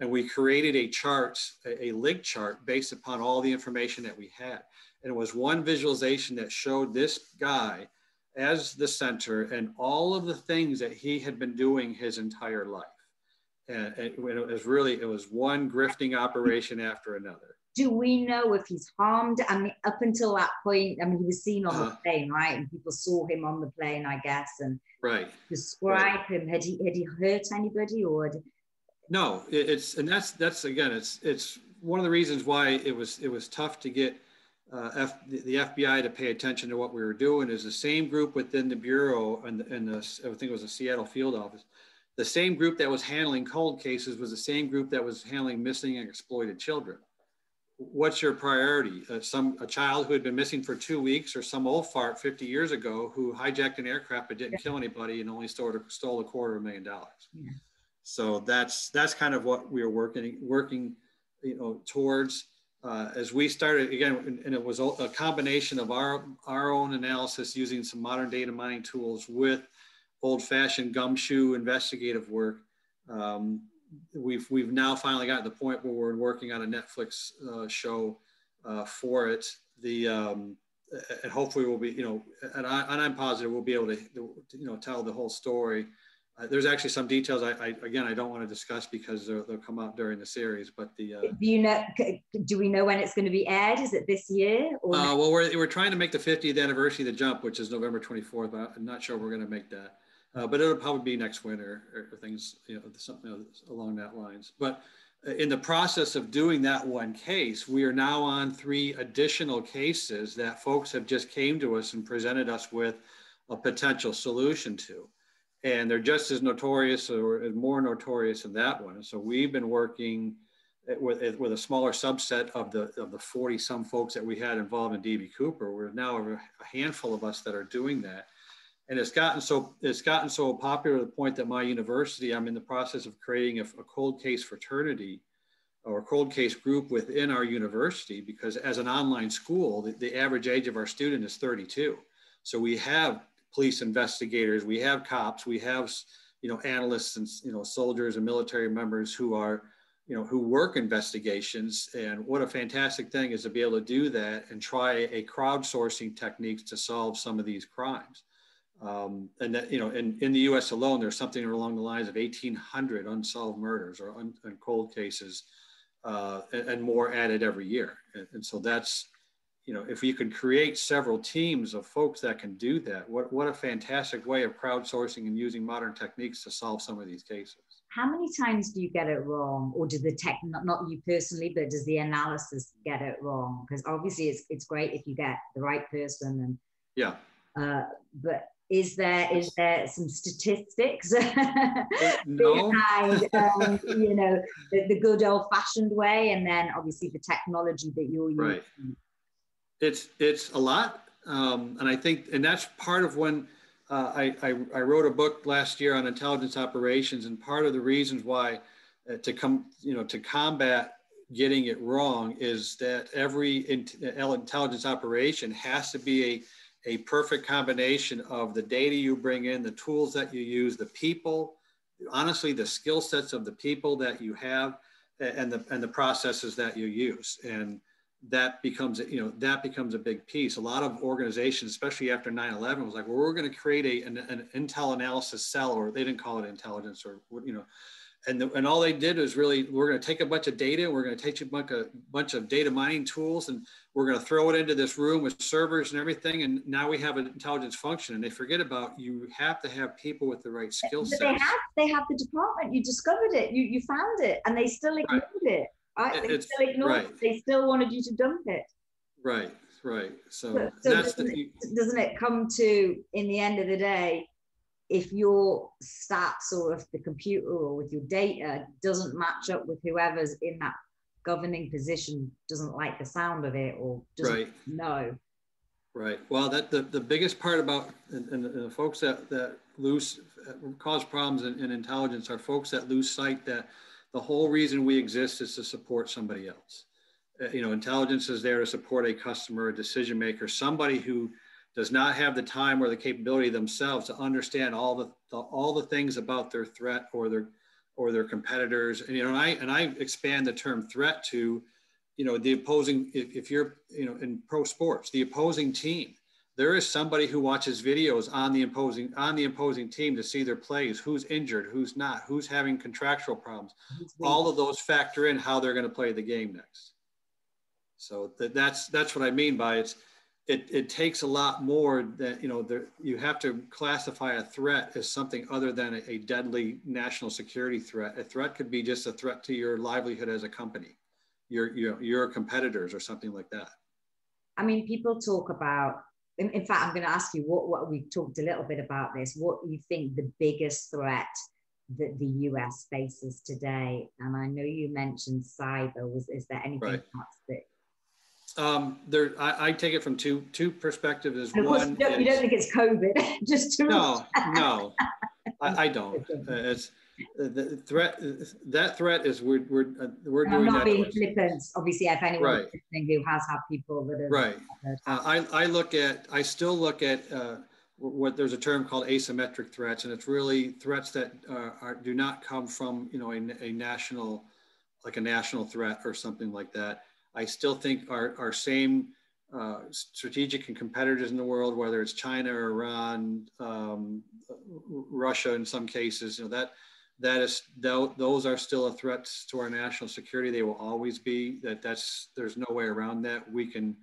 and we created a chart, a, a link chart based upon all the information that we had. And it was one visualization that showed this guy as the center and all of the things that he had been doing his entire life. And it, it was really, it was one grifting operation after another. Do we know if he's harmed? I mean, up until that point, I mean, he was seen on uh, the uh-huh. plane, right? And people saw him on the plane, I guess. And right. describe right. him. Had he had he hurt anybody, or had, no, it, it's and that's that's again it's it's one of the reasons why it was it was tough to get uh, F, the FBI to pay attention to what we were doing. Is the same group within the bureau and and the I think it was the Seattle field office. The same group that was handling cold cases was the same group that was handling missing and exploited children. What's your priority? Uh, some a child who had been missing for two weeks, or some old fart 50 years ago who hijacked an aircraft but didn't kill anybody and only stole, stole a quarter of a million dollars. Yeah. So that's that's kind of what we are working working, you know, towards. Uh, as we started again, and it was a combination of our our own analysis using some modern data mining tools with old-fashioned gumshoe investigative work. Um, we've we've now finally gotten to the point where we're working on a Netflix uh, show uh, for it. The um, and hopefully we'll be you know and, I, and I'm positive we'll be able to you know tell the whole story uh, there's actually some details I, I, again I don't want to discuss because they'll, they'll come out during the series. But the uh, do you know? Do we know when it's going to be aired? Is it this year? Or uh, well, we're we're trying to make the 50th anniversary of the jump, which is November 24th. But I'm not sure we're going to make that. Uh, but it'll probably be next winter or, or things you know something along that lines. But uh, in the process of doing that one case, we are now on three additional cases that folks have just came to us and presented us with a potential solution to and they're just as notorious or more notorious than that one. So we've been working with, with a smaller subset of the of the 40 some folks that we had involved in DB Cooper. We're now a handful of us that are doing that. And it's gotten so it's gotten so popular to the point that my university, I'm in the process of creating a, a cold case fraternity or cold case group within our university because as an online school, the, the average age of our student is 32. So we have police investigators, we have cops, we have you know, analysts and, you know, soldiers and military members who are, you know, who work investigations. And what a fantastic thing is to be able to do that and try a crowdsourcing techniques to solve some of these crimes. Um, and that, you know, in, in the US alone, there's something along the lines of 1,800 unsolved murders or un, cold cases uh, and, and, more added every year. And, and, so that's, you know, if you can create several teams of folks that can do that, what, what a fantastic way of crowdsourcing and using modern techniques to solve some of these cases. How many times do you get it wrong? Or do the tech, not, not you personally, but does the analysis get it wrong? Because obviously it's, it's great if you get the right person and yeah. Uh, but is there is there some statistics [laughs] no. behind um, you know the, the good old fashioned way and then obviously the technology that you're using right it's it's a lot. Um, and i think and that's part of when uh, I, I, I wrote a book last year on intelligence operations and part of the reasons why uh, to come you know to combat getting it wrong is that every intelligence operation has to be a a perfect combination of the data you bring in, the tools that you use, the people, honestly, the skill sets of the people that you have, and the and the processes that you use, and that becomes you know that becomes a big piece. A lot of organizations, especially after 9/11, was like, well, we're going to create a an, an intel analysis cell, or they didn't call it intelligence, or you know, and, the, and all they did was really we're going to take a bunch of data we're going to take a bunch of, bunch of data mining tools and we're going to throw it into this room with servers and everything and now we have an intelligence function. And they forget about you have to have people with the right skill set they have they have the department. You discovered it. You you found it and they still ignored right. it right? they it's, still ignored right. it they still wanted you to dump it right right so, so, so doesn't, the, it, doesn't it come to in the end of the day if your stats or if the computer or with your data doesn't match up with whoever's in that governing position doesn't like the sound of it or doesn't right. know. Right. Well, that the, the biggest part about and, and the folks that, that lose uh, cause problems in, in intelligence are folks that lose sight that the whole reason we exist is to support somebody else. Uh, you know, intelligence is there to support a customer, a decision maker, somebody who does not have the time or the capability themselves to understand all the, the, all the things about their threat or their or their competitors and you know and I and I expand the term threat to you know the opposing if, if you're you know in pro sports the opposing team there is somebody who watches videos on the imposing on the imposing team to see their plays who's injured who's not who's having contractual problems. All of those factor in how they're going to play the game next. So that, that's that's what i mean by it's it, it takes a lot more that you know there, you have to classify a threat as something other than a, a, deadly national security threat. A threat could be just a threat to your livelihood as a company your your, your competitors or something like that. I mean people talk about in, in fact i'm going to ask you what, what we talked a little bit about this what you think the biggest threat that the us faces today and i know you mentioned cyber was is there anything right. else that um, there, I, I, take it from two two perspectives. Is one, you don't, you don't, think it's COVID, [laughs] just to no, no, I, I [laughs] don't. It's the threat. That threat is we're we're uh, we're doing. I'm not being flippant. Obviously, if anyone right. listening who has had people that are right. Uh, I I look at I still look at. Uh, what there's a term called asymmetric threats, and it's really threats that uh, are, do not come from you know a, a national, like a national threat or something like that I still think our, our same uh, strategic and competitors in the world, whether it's China or Iran, um, Russia in some cases, you know, that, that is, those are still a threat to our national security. They will always be that that's, there's no way around that. We can,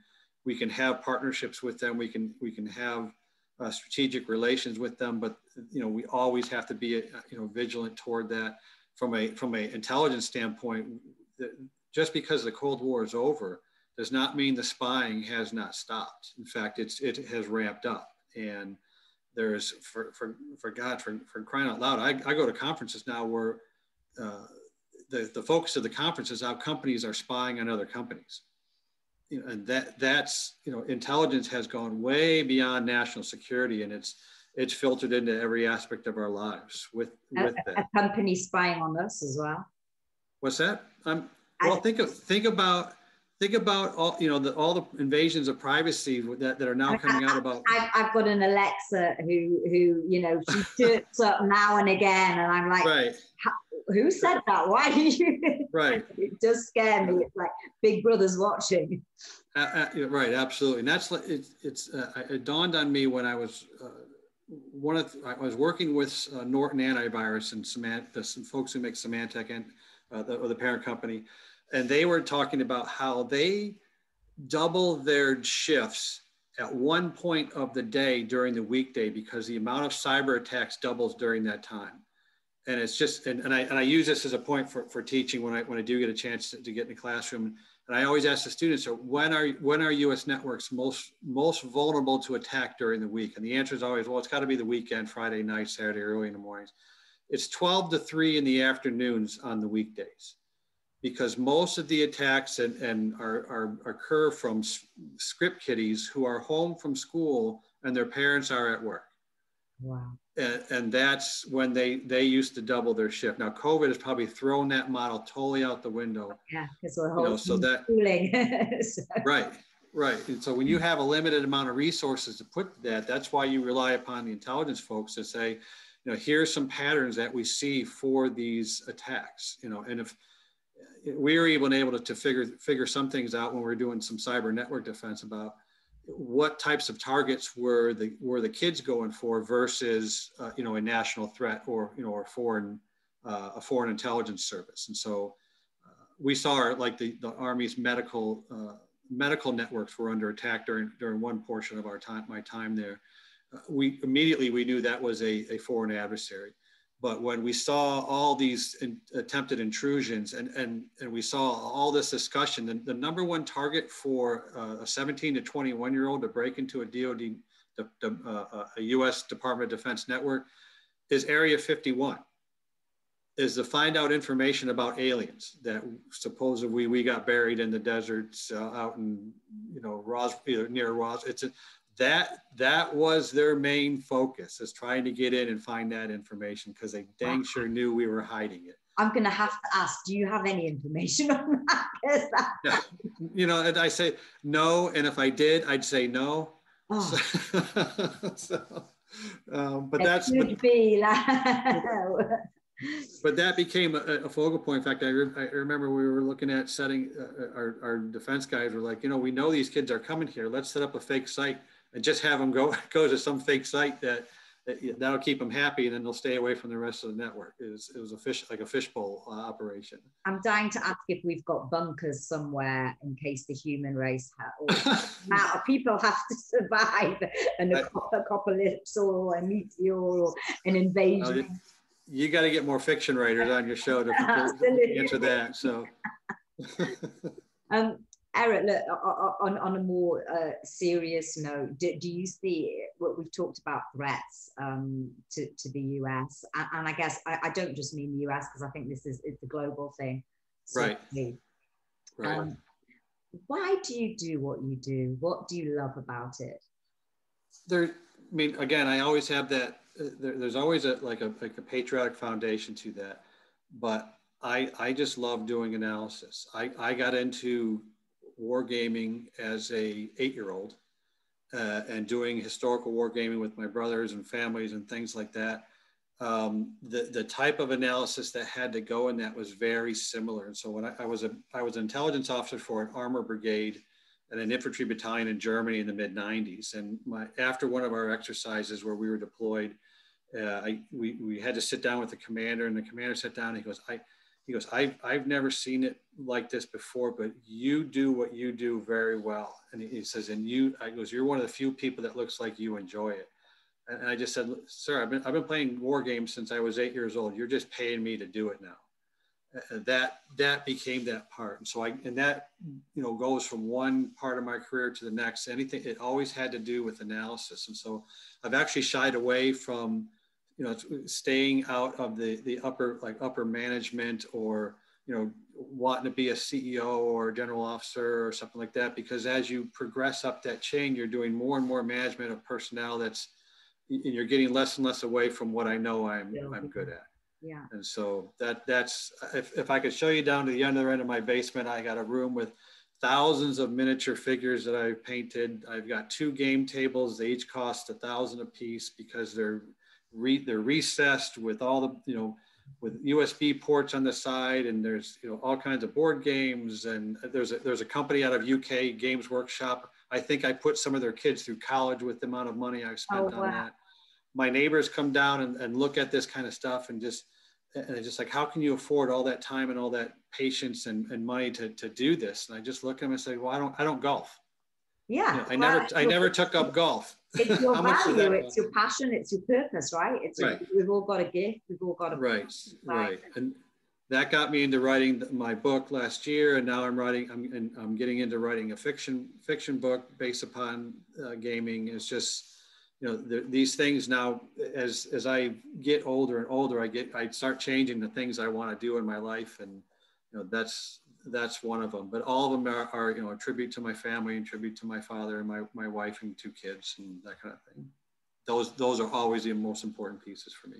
we can have partnerships with them. We can, we can have uh, strategic relations with them, but, you know, we always have to be, you know, vigilant toward that from a, from a intelligence standpoint. Just because the Cold War is over does not mean the spying has not stopped. In fact, it's it has ramped up, and there's for for for God for, for crying out loud. I, I go to conferences now where uh, the the focus of the conference is how companies are spying on other companies. You know, and that that's you know intelligence has gone way beyond national security, and it's it's filtered into every aspect of our lives with with a, a company spying on us as well. What's that? I'm well, think of think about think about all you know the, all the invasions of privacy that, that are now coming out about I've, I've got an alexa who who you know she shoots up now and again and i'm like right. Who said that? Why you [laughs] right. It does scare me it's like big brother's watching. Uh, uh, right absolutely and that's like it, it's uh, it dawned on me when i was uh, one of the, I was working with uh, Norton Antivirus and Symantec, some folks who make Symantec and uh, the, or the parent company, and they were talking about how they double their shifts at one point of the day during the weekday because the amount of cyber attacks doubles during that time. And it's just, and, and, I, and I use this as a point for, for teaching when I, when I do get a chance to, to get in the classroom. And I always ask the students, so when are, when are US networks most, most vulnerable to attack during the week? And the answer is always, well, it's gotta be the weekend, Friday night, Saturday, early in the mornings. It's 12 to three in the afternoons on the weekdays because most of the attacks and, and are, are, occur from script kiddies who are home from school and their parents are at work. Wow. And, and that's when they, they used to double their shift. Now, COVID has probably thrown that model totally out the window. Yeah, because we're you know, so that [laughs] so. right, right. And so when you have a limited amount of resources to put that, that's why you rely upon the intelligence folks to say, you know, here's some patterns that we see for these attacks. You know, and if we were even able to, to figure figure some things out when we were doing some cyber network defense about what types of targets were the were the kids going for versus uh, you know a national threat or you know or foreign uh, a foreign intelligence service. And so uh, we saw like the, the army's medical uh, medical networks were under attack during during one portion of our time my time there. Uh, we immediately we knew that was a, a foreign adversary but when we saw all these in, attempted intrusions and, and, and we saw all this discussion, the, the number one target for uh, a 17 to 21 year old to break into a DOD, the, the, uh, a US Department of Defense network is Area 51 is to find out information about aliens that supposedly we got buried in the deserts uh, out in you know Ros near Ros. It's a, that that was their main focus is trying to get in and find that information because they dang sure knew we were hiding it. I'm going to have to ask, do you have any information on that? [laughs] yeah. You know, and I say no, and if I did, I'd say no. Oh. So, [laughs] so um, but it that's but, be like [laughs] but that became a, a, focal point. In fact, I, re- I, remember we were looking at setting uh, our, our defense guys were like, you know, we know these kids are coming here. Let's set up a fake site and just have them go [laughs] go to some fake site that, that that'll keep them happy, and then they'll stay away from the rest of the network. It was it was a fish like a fishbowl uh, operation. I'm dying to ask if we've got bunkers somewhere in case the human race or [laughs] people have to survive an apocalypse or a meteor or an invasion. Uh, you got to get more fiction writers on your show to [laughs] answer that. So. um, Erik, look, on, on a more uh, serious note, do, do, you see what we've talked about threats um, to, to the US? And, and I guess I, I, don't just mean the US because I think this is it's a global thing. Right. Right. Um, why do you do what you do? What do you love about it? There, I mean, again, I always have that. Uh, there, there's always a like a like a patriotic foundation to that, but I I just love doing analysis. I I got into wargaming as a eight-year-old uh, and doing historical wargaming with my brothers and families and things like that. Um, the, the type of analysis that had to go in that was very similar. And so when I, I, was a I was an intelligence officer for an armor brigade and an infantry battalion in Germany in the mid 90s. And my, after one of our exercises where we were deployed, uh, I, we, we had to sit down with the commander and the commander sat down and he goes, I, he goes, I've, I've never seen it like this before, but you do what you do very well. And he says, and you, I goes, you're one of the few people that looks like you enjoy it. And I just said, sir, I've been, I've been playing war games since I was eight years old. You're just paying me to do it now. And that, that became that part. And so I, and that, you know, goes from one part of my career to the next, anything, it always had to do with analysis. And so I've actually shied away from, you know, staying out of the, the upper, like upper management or, you know, wanting to be a CEO or general officer or something like that, because as you progress up that chain, you're doing more and more management of personnel that's, and you're getting less and less away from what I know I'm, yeah. I'm good at. Yeah. And so that, that's, if, if I could show you down to the other end of my basement, I got a room with thousands of miniature figures that I've painted. I've got two game tables. They each cost a thousand a piece because they're re, they're recessed with all the you know with USB ports on the side, and there's you know all kinds of board games. And there's a, there's a company out of UK, Games Workshop. I think I put some of their kids through college with the amount of money I've spent oh, wow. on that. My neighbors come down and, and look at this kind of stuff and just and it's just like how can you afford all that time and all that patience and, and money to, to do this and i just look at them and say well i don't i don't golf yeah you know, i never i never took up golf it's your [laughs] value it's your passion it's your purpose right? It's right. we've all got a gift we've all got a right right. And that got me into writing my book last year and now i'm writing i'm, I'm getting into writing a fiction fiction book based upon uh, gaming. It's just you know the, these things now as as i get older and older i get i start changing the things i want to do in my life and you know that's that's one of them but all of them are, are you know a tribute to my family and tribute to my father and my, my wife and two kids and that kind of thing. Those those are always the most important pieces for me.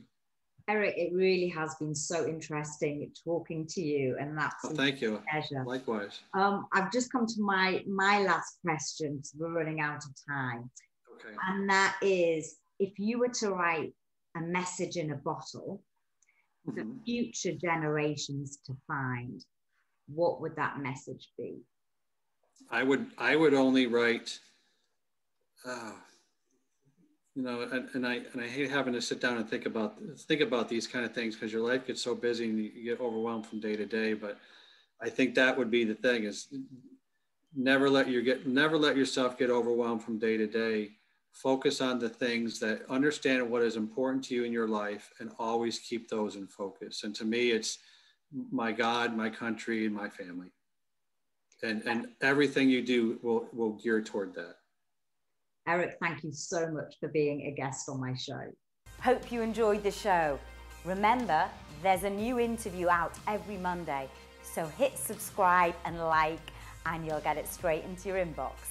Erik it really has been so interesting talking to you and that's oh, thank you. pleasure. Likewise. Um, i've just come to my my last question because we're running out of time. Okay. And that is if you were to write a message in a bottle mm-hmm. for future generations to find, what would that message be? I would I would only write uh, you know and, and I and I hate having to sit down and think about think about these kind of things because your life gets so busy and you get overwhelmed from day to day but I think that would be the thing is never let your get never let yourself get overwhelmed from day to day focus on the things that understand what is important to you in your life and always keep those in focus and to me it's my god my country and my family. And and everything you do will will gear toward that. Erik thank you so much for being a guest on my show. Hope you enjoyed the show. Remember there's a new interview out every monday. So hit subscribe and like and you'll get it straight into your inbox